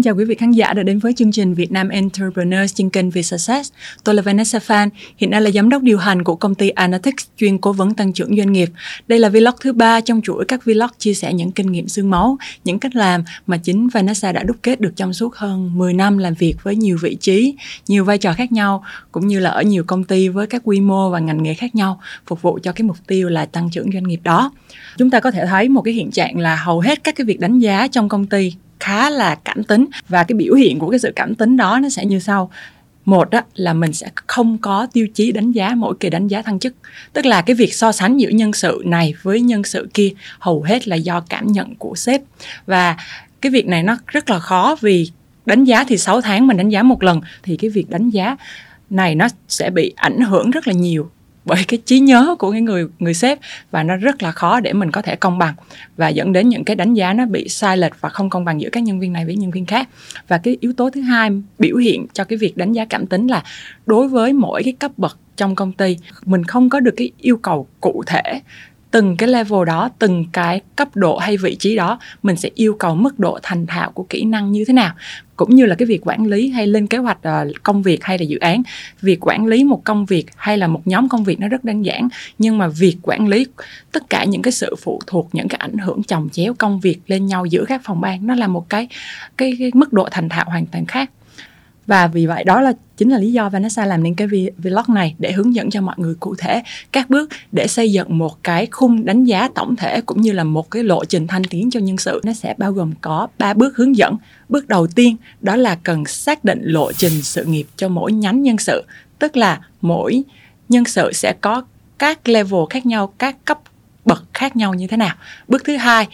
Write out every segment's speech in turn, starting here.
Xin chào quý vị khán giả đã đến với chương trình Việt Nam Entrepreneurs trên kênh Success. Tôi là Vanessa Phan, hiện nay là giám đốc điều hành của công ty Analytics chuyên cố vấn tăng trưởng doanh nghiệp. Đây là vlog thứ ba trong chuỗi các vlog chia sẻ những kinh nghiệm xương máu, những cách làm mà chính Vanessa đã đúc kết được trong suốt hơn 10 năm làm việc với nhiều vị trí, nhiều vai trò khác nhau, cũng như là ở nhiều công ty với các quy mô và ngành nghề khác nhau, phục vụ cho cái mục tiêu là tăng trưởng doanh nghiệp đó. Chúng ta có thể thấy một cái hiện trạng là hầu hết các cái việc đánh giá trong công ty khá là cảm tính. Và cái biểu hiện của cái sự cảm tính đó nó sẽ như sau. Một đó là mình sẽ không có tiêu chí đánh giá, mỗi kỳ đánh giá thăng chức. Tức là cái việc so sánh giữa nhân sự này với nhân sự kia hầu hết là do cảm nhận của sếp. Và cái việc này nó rất là khó vì đánh giá thì 6 tháng mình đánh giá một lần, thì cái việc đánh giá này nó sẽ bị ảnh hưởng rất là nhiều bởi cái trí nhớ của cái người người sếp và nó rất là khó để mình có thể công bằng và dẫn đến những cái đánh giá nó bị sai lệch và không công bằng giữa các nhân viên này với nhân viên khác. Và cái yếu tố thứ hai biểu hiện cho cái việc đánh giá cảm tính là đối với mỗi cái cấp bậc trong công ty, mình không có được cái yêu cầu cụ thể từng cái level đó từng cái cấp độ hay vị trí đó mình sẽ yêu cầu mức độ thành thạo của kỹ năng như thế nào. Cũng như là cái việc quản lý hay lên kế hoạch ờ, công việc hay là dự án. Việc quản lý một công việc hay là một nhóm công việc nó rất đơn giản nhưng mà việc quản lý tất cả những cái sự phụ thuộc những cái ảnh hưởng chồng chéo công việc lên nhau giữa các phòng ban nó là một cái cái, cái mức độ thành thạo hoàn toàn khác và vì vậy đó là chính là lý do Vanessa làm nên cái vlog này, để hướng dẫn cho mọi người cụ thể các bước để xây dựng một cái khung đánh giá tổng thể cũng như là một cái lộ trình thanh tiến cho nhân sự. Nó sẽ bao gồm có ba bước hướng dẫn. Bước đầu tiên, đó là cần xác định lộ trình sự nghiệp cho mỗi nhánh nhân sự, tức là mỗi nhân sự sẽ có các level khác nhau, các cấp bậc khác nhau như thế nào. Bước thứ hai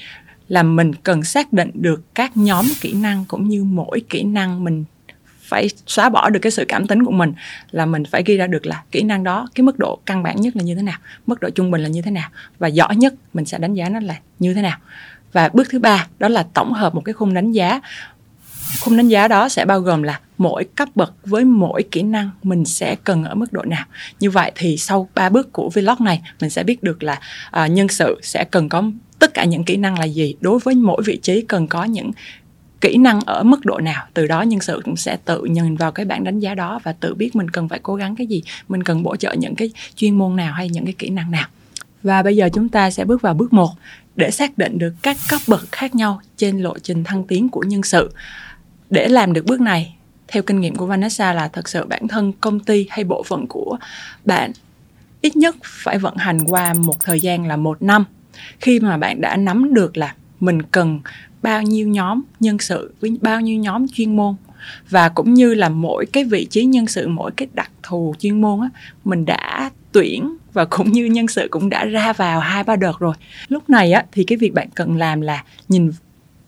là mình cần xác định được các nhóm kỹ năng cũng như mỗi kỹ năng mình phải xóa bỏ được cái sự cảm tính của mình là mình phải ghi ra được là kỹ năng đó cái mức độ căn bản nhất là như thế nào mức độ trung bình là như thế nào và giỏi nhất mình sẽ đánh giá nó là như thế nào. Và bước thứ ba đó là tổng hợp một cái khung đánh giá. Khung đánh giá đó sẽ bao gồm là mỗi cấp bậc với mỗi kỹ năng mình sẽ cần ở mức độ nào. Như vậy thì sau ba bước của vlog này mình sẽ biết được là uh, nhân sự sẽ cần có tất cả những kỹ năng là gì đối với mỗi vị trí cần có những kỹ năng ở mức độ nào, từ đó nhân sự cũng sẽ tự nhìn vào cái bảng đánh giá đó và tự biết mình cần phải cố gắng cái gì, mình cần bổ trợ những cái chuyên môn nào hay những cái kỹ năng nào. Và bây giờ chúng ta sẽ bước vào bước 1 để xác định được các cấp bậc khác nhau trên lộ trình thăng tiến của nhân sự. Để làm được bước này, theo kinh nghiệm của Vanessa là thật sự bản thân công ty hay bộ phận của bạn ít nhất phải vận hành qua một thời gian là một năm. Khi mà bạn đã nắm được là mình cần bao nhiêu nhóm nhân sự, với bao nhiêu nhóm chuyên môn. Và cũng như là mỗi cái vị trí nhân sự, mỗi cái đặc thù chuyên môn á, mình đã tuyển và cũng như nhân sự cũng đã ra vào hai ba đợt rồi. Lúc này á, thì cái việc bạn cần làm là nhìn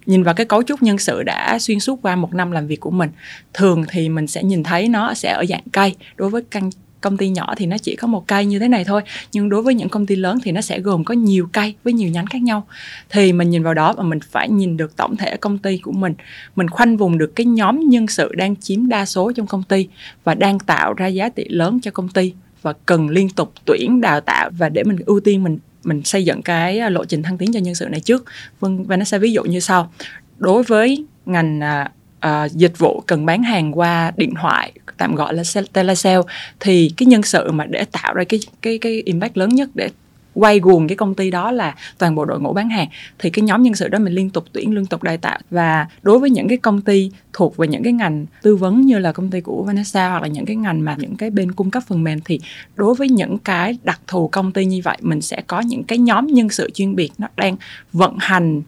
nhìn vào cái cấu trúc nhân sự đã xuyên suốt qua một năm làm việc của mình. Thường thì mình sẽ nhìn thấy nó sẽ ở dạng cây, đối với căn công ty nhỏ thì nó chỉ có một cây như thế này thôi, nhưng đối với những công ty lớn thì nó sẽ gồm có nhiều cây với nhiều nhánh khác nhau. Thì mình nhìn vào đó và mình phải nhìn được tổng thể công ty của mình. Mình khoanh vùng được cái nhóm nhân sự đang chiếm đa số trong công ty và đang tạo ra giá trị lớn cho công ty và cần liên tục tuyển đào tạo và để mình ưu tiên mình mình xây dựng cái à, lộ trình thăng tiến cho nhân sự này trước. Vâng và nó sẽ ví dụ như sau. Đối với ngành à, uh, dịch vụ cần bán hàng qua điện thoại tạm gọi là telesale thì cái nhân sự mà để tạo ra cái cái cái impact lớn nhất để quay guồng cái công ty đó là toàn bộ đội ngũ bán hàng thì cái nhóm nhân sự đó mình liên tục tuyển liên tục đào tạo. Và đối với những cái công ty thuộc về những cái ngành tư vấn như là công ty của Vanessa hoặc là những cái ngành mà những cái bên cung cấp phần mềm thì đối với những cái đặc thù công ty như vậy mình sẽ có những cái nhóm nhân sự chuyên biệt nó đang vận hành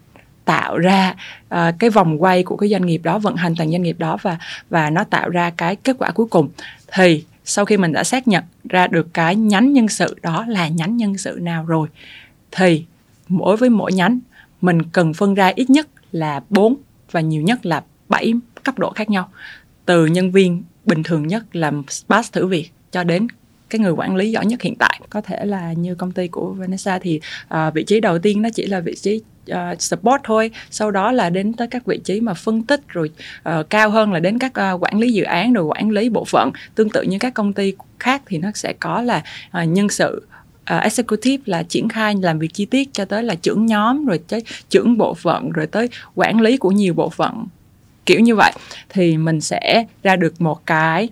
tạo ra uh, cái vòng quay của cái doanh nghiệp đó vận hành toàn doanh nghiệp đó và và nó tạo ra cái kết quả cuối cùng. Thì sau khi mình đã xác nhận ra được cái nhánh nhân sự đó là nhánh nhân sự nào rồi thì mỗi với mỗi nhánh mình cần phân ra ít nhất là 4 và nhiều nhất là 7 cấp độ khác nhau từ nhân viên bình thường nhất làm pass thử việc cho đến cái người quản lý giỏi nhất hiện tại. Có thể là như công ty của Vanessa thì uh, vị trí đầu tiên nó chỉ là vị trí uh, support thôi sau đó là đến tới các vị trí mà phân tích rồi uh, cao hơn là đến các uh, quản lý dự án rồi quản lý bộ phận. Tương tự như các công ty khác thì nó sẽ có là uh, nhân sự uh, executive là triển khai làm việc chi tiết cho tới là trưởng nhóm rồi tới trưởng bộ phận rồi tới quản lý của nhiều bộ phận. Kiểu như vậy. Thì mình sẽ ra được một cái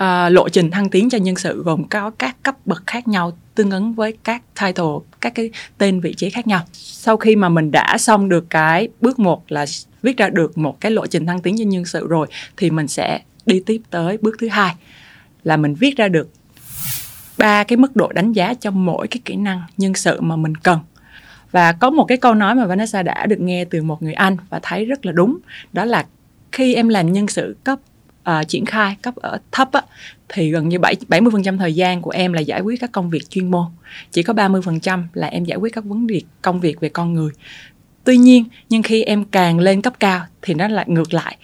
uh, lộ trình thăng tiến cho nhân sự gồm có các cấp bậc khác nhau tương ứng với các title các cái tên vị trí khác nhau. Sau khi mà mình đã xong được cái bước một là viết ra được một cái lộ trình thăng tiến cho nhân sự rồi thì mình sẽ đi tiếp tới bước thứ hai là mình viết ra được ba cái mức độ đánh giá cho mỗi cái kỹ năng nhân sự mà mình cần. Và có một cái câu nói mà Vanessa đã được nghe từ một người anh và thấy rất là đúng đó là khi em làm nhân sự cấp uh, triển khai cấp ở thấp á, thì gần như 7 70% thời gian của em là giải quyết các công việc chuyên môn. Chỉ có 30% là em giải quyết các vấn đề công việc về con người. Tuy nhiên, nhưng khi em càng lên cấp cao thì nó lại ngược lại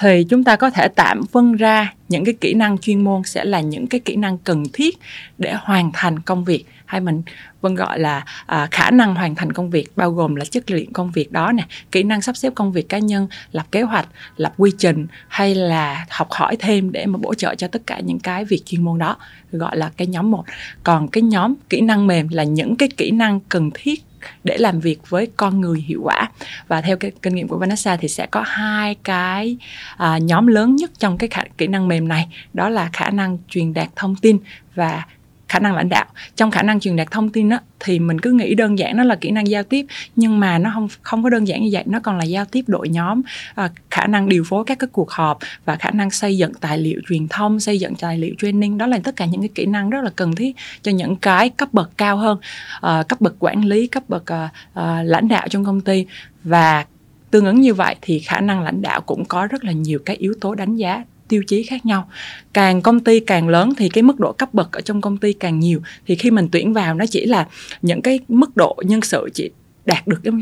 thì chúng ta có thể tạm phân ra những cái kỹ năng chuyên môn sẽ là những cái kỹ năng cần thiết để hoàn thành công việc. Hay mình vân gọi là à, khả năng hoàn thành công việc bao gồm là chất lượng công việc đó nè kỹ năng sắp xếp công việc cá nhân lập kế hoạch lập quy trình hay là học hỏi thêm để mà bổ trợ cho tất cả những cái việc chuyên môn đó gọi là cái nhóm một. Còn cái nhóm kỹ năng mềm là những cái kỹ năng cần thiết để làm việc với con người hiệu quả. Và theo cái kinh nghiệm của Vanessa thì sẽ có hai cái à, nhóm lớn nhất trong cái khả, kỹ năng mềm này. Đó là khả năng truyền đạt thông tin và khả năng lãnh đạo. Trong khả năng truyền đạt thông tin đó thì mình cứ nghĩ đơn giản nó là kỹ năng giao tiếp nhưng mà nó không không có đơn giản như vậy. Nó còn là giao tiếp đội nhóm à, khả năng điều phối các cái cuộc họp và khả năng xây dựng tài liệu truyền thông xây dựng tài liệu training. Đó là tất cả những cái kỹ năng rất là cần thiết cho những cái cấp bậc cao hơn à, cấp bậc quản lý cấp bậc à, à, lãnh đạo trong công ty. Và tương ứng như vậy thì khả năng lãnh đạo cũng có rất là nhiều cái yếu tố đánh giá tiêu chí khác nhau. Càng công ty càng lớn thì cái mức độ cấp bậc ở trong công ty càng nhiều. Thì khi mình tuyển vào nó chỉ là những cái mức độ nhân sự chỉ đạt được cái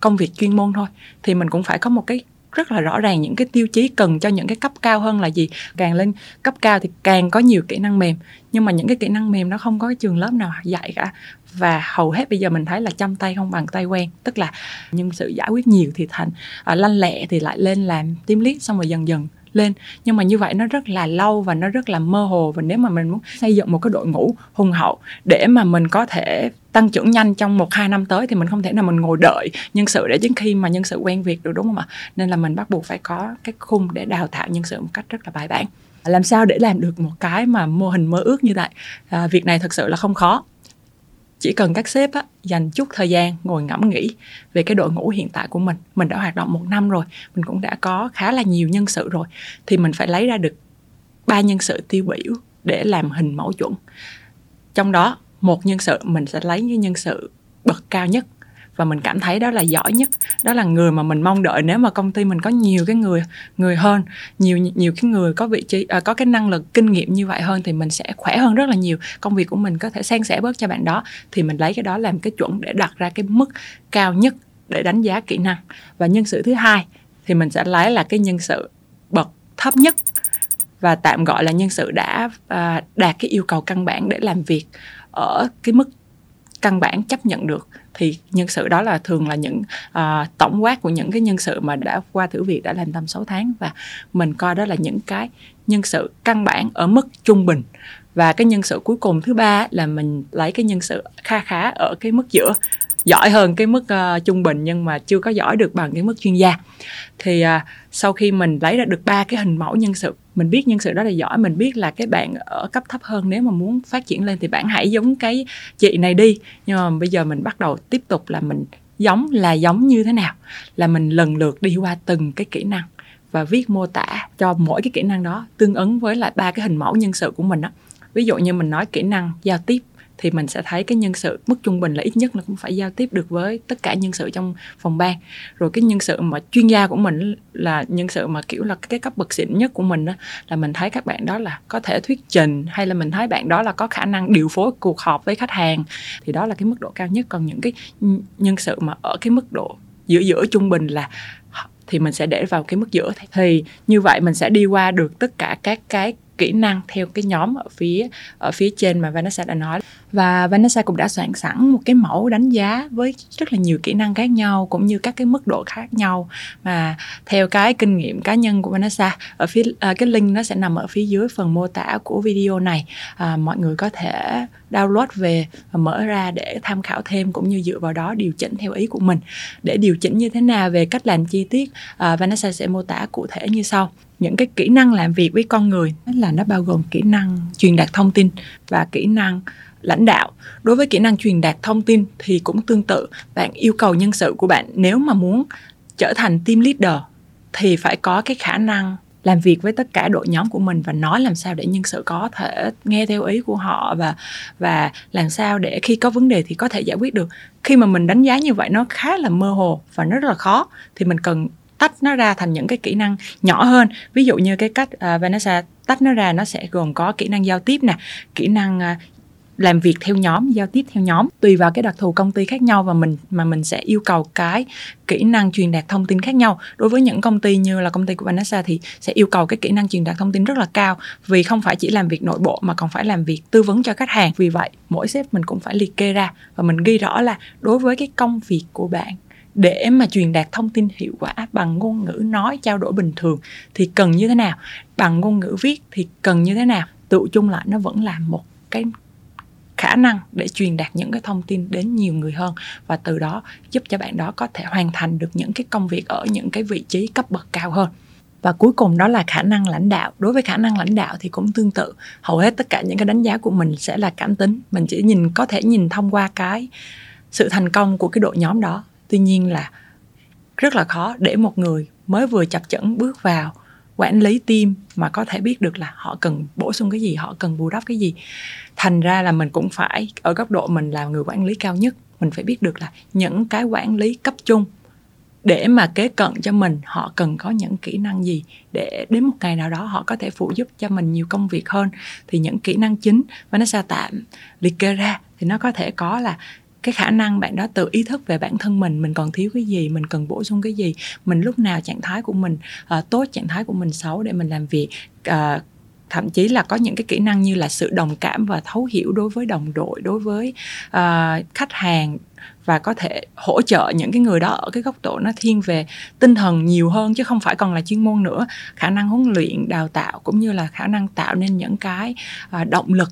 công việc chuyên môn thôi. Thì mình cũng phải có một cái rất là rõ ràng những cái tiêu chí cần cho những cái cấp cao hơn là gì. Càng lên cấp cao thì càng có nhiều kỹ năng mềm. Nhưng mà những cái kỹ năng mềm nó không có trường lớp nào dạy cả. Và hầu hết bây giờ mình thấy là chăm tay không bằng tay quen. Tức là nhân sự giải quyết nhiều thì thành à, lanh lẹ thì lại lên làm team lead xong rồi dần dần lên. Nhưng mà như vậy nó rất là lâu và nó rất là mơ hồ. Và nếu mà mình muốn xây dựng một cái đội ngũ hùng hậu để mà mình có thể tăng trưởng nhanh trong một hai năm tới thì mình không thể nào mình ngồi đợi nhân sự để đến khi mà nhân sự quen việc được đúng không ạ? Nên là mình bắt buộc phải có cái khung để đào tạo nhân sự một cách rất là bài bản. Làm sao để làm được một cái mà mô hình mơ ước như vậy? À, việc này thật sự là không khó chỉ cần các sếp á, dành chút thời gian ngồi ngẫm nghĩ về cái đội ngũ hiện tại của mình. Mình đã hoạt động một năm rồi mình cũng đã có khá là nhiều nhân sự rồi. Thì mình phải lấy ra được ba nhân sự tiêu biểu để làm hình mẫu chuẩn. Trong đó một nhân sự mình sẽ lấy cái nhân sự bậc cao nhất và mình cảm thấy đó là giỏi nhất. Đó là người mà mình mong đợi nếu mà công ty mình có nhiều cái người người hơn nhiều nhiều cái người có vị trí à, có cái năng lực kinh nghiệm như vậy hơn thì mình sẽ khỏe hơn rất là nhiều. Công việc của mình có thể san sẻ bớt cho bạn đó. Thì mình lấy cái đó làm cái chuẩn để đặt ra cái mức cao nhất để đánh giá kỹ năng. Và nhân sự thứ hai thì mình sẽ lấy là cái nhân sự bậc thấp nhất. Và tạm gọi là nhân sự đã à, đạt cái yêu cầu căn bản để làm việc ở cái mức căn bản chấp nhận được thì nhân sự đó là thường là những uh, tổng quát của những cái nhân sự mà đã qua thử việc đã làm tầm 6 tháng. Và mình coi đó là những cái nhân sự căn bản ở mức trung bình. Và cái nhân sự cuối cùng thứ ba là mình lấy cái nhân sự kha khá ở cái mức giữa giỏi hơn cái mức uh, trung bình nhưng mà chưa có giỏi được bằng cái mức chuyên gia. Thì uh, sau khi mình lấy ra được ba cái hình mẫu nhân sự mình biết nhân sự đó là giỏi mình biết là cái bạn ở cấp thấp hơn nếu mà muốn phát triển lên thì bạn hãy giống cái chị này đi. Nhưng mà bây giờ mình bắt đầu tiếp tục là mình giống là giống như thế nào? Là mình lần lượt đi qua từng cái kỹ năng và viết mô tả cho mỗi cái kỹ năng đó tương ứng với lại ba cái hình mẫu nhân sự của mình đó ví dụ như mình nói kỹ năng giao tiếp thì mình sẽ thấy cái nhân sự mức trung bình là ít nhất là cũng phải giao tiếp được với tất cả nhân sự trong phòng ban. Rồi cái nhân sự mà chuyên gia của mình là nhân sự mà kiểu là cái cấp bậc xịn nhất của mình đó, là mình thấy các bạn đó là có thể thuyết trình hay là mình thấy bạn đó là có khả năng điều phối cuộc họp với khách hàng thì đó là cái mức độ cao nhất. Còn những cái nhân sự mà ở cái mức độ giữa giữa trung bình là thì mình sẽ để vào cái mức giữa. Thì như vậy mình sẽ đi qua được tất cả các cái kỹ năng theo cái nhóm ở phía ở phía trên mà Vanessa đã nói. Và Vanessa cũng đã soạn sẵn một cái mẫu đánh giá với rất là nhiều kỹ năng khác nhau cũng như các cái mức độ khác nhau. Mà theo cái kinh nghiệm cá nhân của Vanessa ở phía à, cái link nó sẽ nằm ở phía dưới phần mô tả của video này. À, mọi người có thể download về và mở ra để tham khảo thêm cũng như dựa vào đó điều chỉnh theo ý của mình. Để điều chỉnh như thế nào về cách làm chi tiết à, Vanessa sẽ mô tả cụ thể như sau những cái kỹ năng làm việc với con người là nó bao gồm kỹ năng truyền đạt thông tin và kỹ năng lãnh đạo. Đối với kỹ năng truyền đạt thông tin thì cũng tương tự, bạn yêu cầu nhân sự của bạn nếu mà muốn trở thành team leader thì phải có cái khả năng làm việc với tất cả đội nhóm của mình và nói làm sao để nhân sự có thể nghe theo ý của họ và và làm sao để khi có vấn đề thì có thể giải quyết được. Khi mà mình đánh giá như vậy nó khá là mơ hồ và nó rất là khó thì mình cần tách nó ra thành những cái kỹ năng nhỏ hơn. Ví dụ như cái cách uh, Vanessa tách nó ra nó sẽ gồm có kỹ năng giao tiếp nè kỹ năng uh, làm việc theo nhóm giao tiếp theo nhóm. Tùy vào cái đặc thù công ty khác nhau và mình mà mình sẽ yêu cầu cái kỹ năng truyền đạt thông tin khác nhau. Đối với những công ty như là công ty của Vanessa thì sẽ yêu cầu cái kỹ năng truyền đạt thông tin rất là cao vì không phải chỉ làm việc nội bộ mà còn phải làm việc tư vấn cho khách hàng. Vì vậy mỗi sếp mình cũng phải liệt kê ra và mình ghi rõ là đối với cái công việc của bạn để mà truyền đạt thông tin hiệu quả bằng ngôn ngữ nói, trao đổi bình thường thì cần như thế nào? Bằng ngôn ngữ viết thì cần như thế nào? Tự chung lại, nó vẫn là một cái khả năng để truyền đạt những cái thông tin đến nhiều người hơn. Và từ đó giúp cho bạn đó có thể hoàn thành được những cái công việc ở những cái vị trí cấp bậc cao hơn. Và cuối cùng đó là khả năng lãnh đạo. Đối với khả năng lãnh đạo thì cũng tương tự. Hầu hết tất cả những cái đánh giá của mình sẽ là cảm tính. Mình chỉ nhìn, có thể nhìn thông qua cái sự thành công của cái đội nhóm đó tuy nhiên là rất là khó để một người mới vừa chập chững bước vào quản lý team mà có thể biết được là họ cần bổ sung cái gì, họ cần bù đắp cái gì. Thành ra là mình cũng phải, ở góc độ mình là người quản lý cao nhất, mình phải biết được là những cái quản lý cấp trung để mà kế cận cho mình, họ cần có những kỹ năng gì để đến một ngày nào đó họ có thể phụ giúp cho mình nhiều công việc hơn. Thì những kỹ năng chính và nó sao tạm liệt kê ra thì nó có thể có là cái khả năng bạn đó tự ý thức về bản thân mình mình còn thiếu cái gì mình cần bổ sung cái gì mình lúc nào trạng thái của mình uh, tốt trạng thái của mình xấu để mình làm việc. Uh, thậm chí là có những cái kỹ năng như là sự đồng cảm và thấu hiểu đối với đồng đội đối với uh, khách hàng và có thể hỗ trợ những cái người đó ở cái góc độ nó thiên về tinh thần nhiều hơn chứ không phải còn là chuyên môn nữa. Khả năng huấn luyện đào tạo cũng như là khả năng tạo nên những cái uh, động lực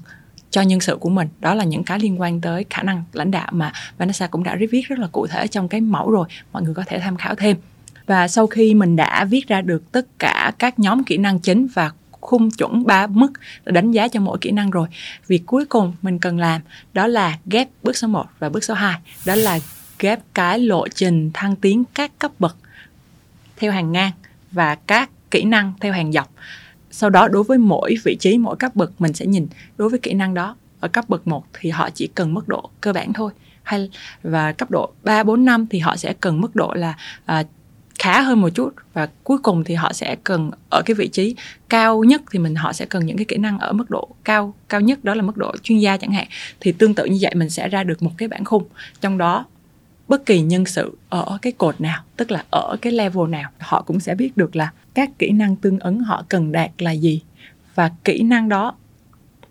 cho nhân sự của mình. Đó là những cái liên quan tới khả năng lãnh đạo mà Vanessa cũng đã viết rất là cụ thể trong cái mẫu rồi. Mọi người có thể tham khảo thêm. Và sau khi mình đã viết ra được tất cả các nhóm kỹ năng chính và khung chuẩn ba mức đánh giá cho mỗi kỹ năng rồi, việc cuối cùng mình cần làm đó là ghép bước số 1 và bước số 2 đó là ghép cái lộ trình thăng tiến các cấp bậc theo hàng ngang và các kỹ năng theo hàng dọc sau đó đối với mỗi vị trí mỗi cấp bậc mình sẽ nhìn đối với kỹ năng đó. Ở cấp bậc 1 thì họ chỉ cần mức độ cơ bản thôi. Hay và cấp độ 3 4 5 thì họ sẽ cần mức độ là à, khá hơn một chút. Và cuối cùng thì họ sẽ cần ở cái vị trí cao nhất thì mình họ sẽ cần những cái kỹ năng ở mức độ cao cao nhất. Đó là mức độ chuyên gia chẳng hạn. Thì tương tự như vậy mình sẽ ra được một cái bản khung. Trong đó bất kỳ nhân sự ở cái cột nào tức là ở cái level nào họ cũng sẽ biết được là các kỹ năng tương ứng họ cần đạt là gì? Và kỹ năng đó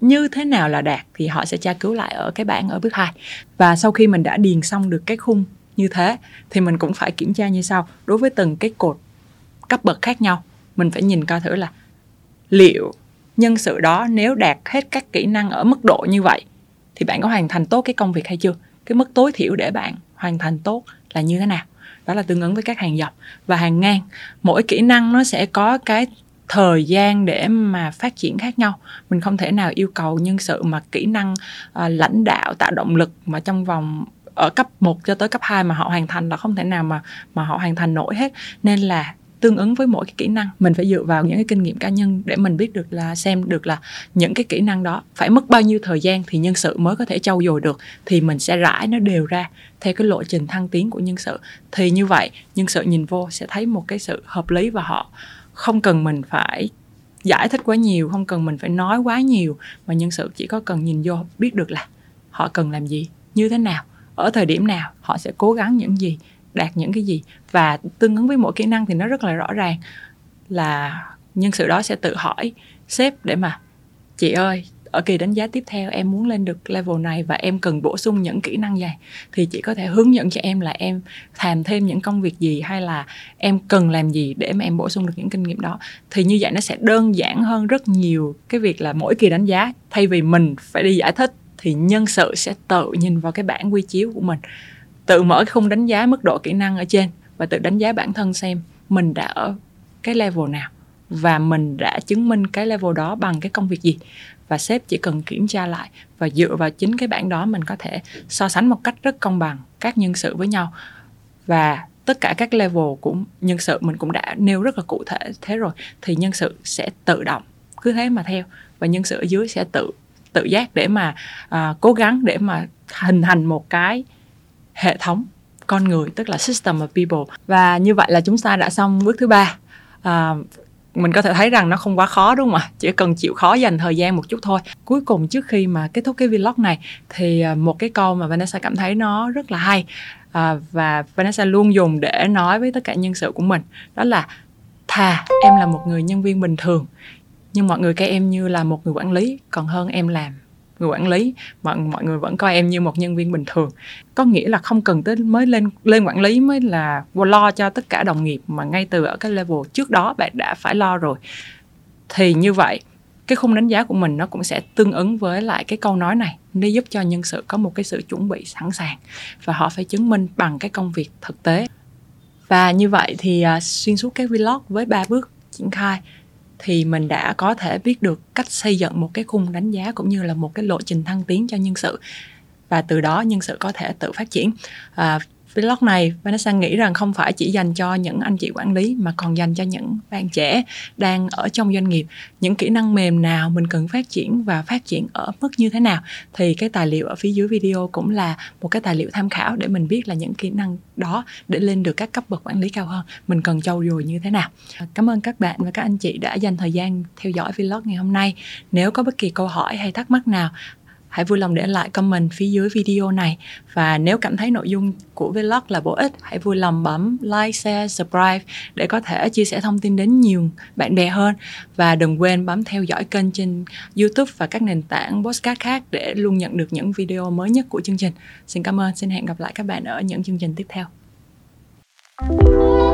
như thế nào là đạt thì họ sẽ tra cứu lại ở cái bảng ở bước 2 và sau khi mình đã điền xong được cái khung như thế, thì mình cũng phải kiểm tra như sau. Đối với từng cái cột, cấp bậc khác nhau, mình phải nhìn coi thử là liệu nhân sự đó nếu đạt hết các kỹ năng ở mức độ như vậy, thì bạn có hoàn thành tốt cái công việc hay chưa? Cái mức tối thiểu để bạn hoàn thành tốt là như thế nào? Đó là tương ứng với các hàng dọc và hàng ngang. Mỗi kỹ năng nó sẽ có cái thời gian để mà phát triển khác nhau. Mình không thể nào yêu cầu nhân sự mà kỹ năng uh, lãnh đạo tạo động lực mà trong vòng ở cấp 1 cho tới cấp 2 mà họ hoàn thành là không thể nào mà mà họ hoàn thành nổi hết. Nên là tương ứng với mỗi cái kỹ năng. Mình phải dựa vào những cái kinh nghiệm cá nhân để mình biết được là xem được là những cái kỹ năng đó phải mất bao nhiêu thời gian thì nhân sự mới có thể trau dồi được, thì mình sẽ rải nó đều ra theo cái lộ trình thăng tiến của nhân sự. Thì như vậy, nhân sự nhìn vô sẽ thấy một cái sự hợp lý và họ không cần mình phải giải thích quá nhiều, không cần mình phải nói quá nhiều, mà nhân sự chỉ có cần nhìn vô biết được là họ cần làm gì, như thế nào, ở thời điểm nào, họ sẽ cố gắng những gì đạt những cái gì. Và tương ứng với mỗi kỹ năng thì nó rất là rõ ràng là nhân sự đó sẽ tự hỏi sếp để mà, chị ơi, ở kỳ đánh giá tiếp theo em muốn lên được level này và em cần bổ sung những kỹ năng gì? Thì chị có thể hướng dẫn cho em là em làm thêm những công việc gì hay là em cần làm gì để mà em bổ sung được những kinh nghiệm đó. Thì như vậy nó sẽ đơn giản hơn rất nhiều cái việc là mỗi kỳ đánh giá. Thay vì mình phải đi giải thích thì nhân sự sẽ tự nhìn vào cái bản quy chiếu của mình tự mở khung đánh giá mức độ kỹ năng ở trên và tự đánh giá bản thân xem mình đã ở cái level nào và mình đã chứng minh cái level đó bằng cái công việc gì. Và sếp chỉ cần kiểm tra lại và dựa vào chính cái bản đó mình có thể so sánh một cách rất công bằng các nhân sự với nhau. Và tất cả các level của nhân sự mình cũng đã nêu rất là cụ thể thế rồi thì nhân sự sẽ tự động cứ thế mà theo và nhân sự ở dưới sẽ tự tự giác để mà à, cố gắng để mà hình thành một cái hệ thống con người tức là system of people. Và như vậy là chúng ta đã xong bước thứ ba. À, mình có thể thấy rằng nó không quá khó đúng không ạ? Chỉ cần chịu khó dành thời gian một chút thôi. Cuối cùng trước khi mà kết thúc cái vlog này thì à, một cái câu mà Vanessa cảm thấy nó rất là hay à, và Vanessa luôn dùng để nói với tất cả nhân sự của mình. Đó là thà em là một người nhân viên bình thường nhưng mọi người coi em như là một người quản lý còn hơn em làm người quản lý. Mọi mọi người vẫn coi em như một nhân viên bình thường. Có nghĩa là không cần tới mới lên lên quản lý mới là lo cho tất cả đồng nghiệp mà ngay từ ở cái level trước đó bạn đã phải lo rồi. Thì như vậy cái khung đánh giá của mình nó cũng sẽ tương ứng với lại cái câu nói này. Để giúp cho nhân sự có một cái sự chuẩn bị sẵn sàng và họ phải chứng minh bằng cái công việc thực tế. Và như vậy thì uh, xuyên suốt cái vlog với ba bước triển khai thì mình đã có thể biết được cách xây dựng một cái khung đánh giá cũng như là một cái lộ trình thăng tiến cho nhân sự. Và từ đó nhân sự có thể tự phát triển. À, vlog này, Vanessa nghĩ rằng không phải chỉ dành cho những anh chị quản lý, mà còn dành cho những bạn trẻ đang ở trong doanh nghiệp. Những kỹ năng mềm nào mình cần phát triển và phát triển ở mức như thế nào? Thì cái tài liệu ở phía dưới video cũng là một cái tài liệu tham khảo để mình biết là những kỹ năng đó để lên được các cấp bậc quản lý cao hơn. Mình cần trau dồi như thế nào? Cảm ơn các bạn và các anh chị đã dành thời gian theo dõi vlog ngày hôm nay. Nếu có bất kỳ câu hỏi hay thắc mắc nào hãy vui lòng để lại comment phía dưới video này và nếu cảm thấy nội dung của vlog là bổ ích hãy vui lòng bấm like, share, subscribe để có thể chia sẻ thông tin đến nhiều bạn bè hơn và đừng quên bấm theo dõi kênh trên YouTube và các nền tảng podcast khác để luôn nhận được những video mới nhất của chương trình. Xin cảm ơn, xin hẹn gặp lại các bạn ở những chương trình tiếp theo. thank you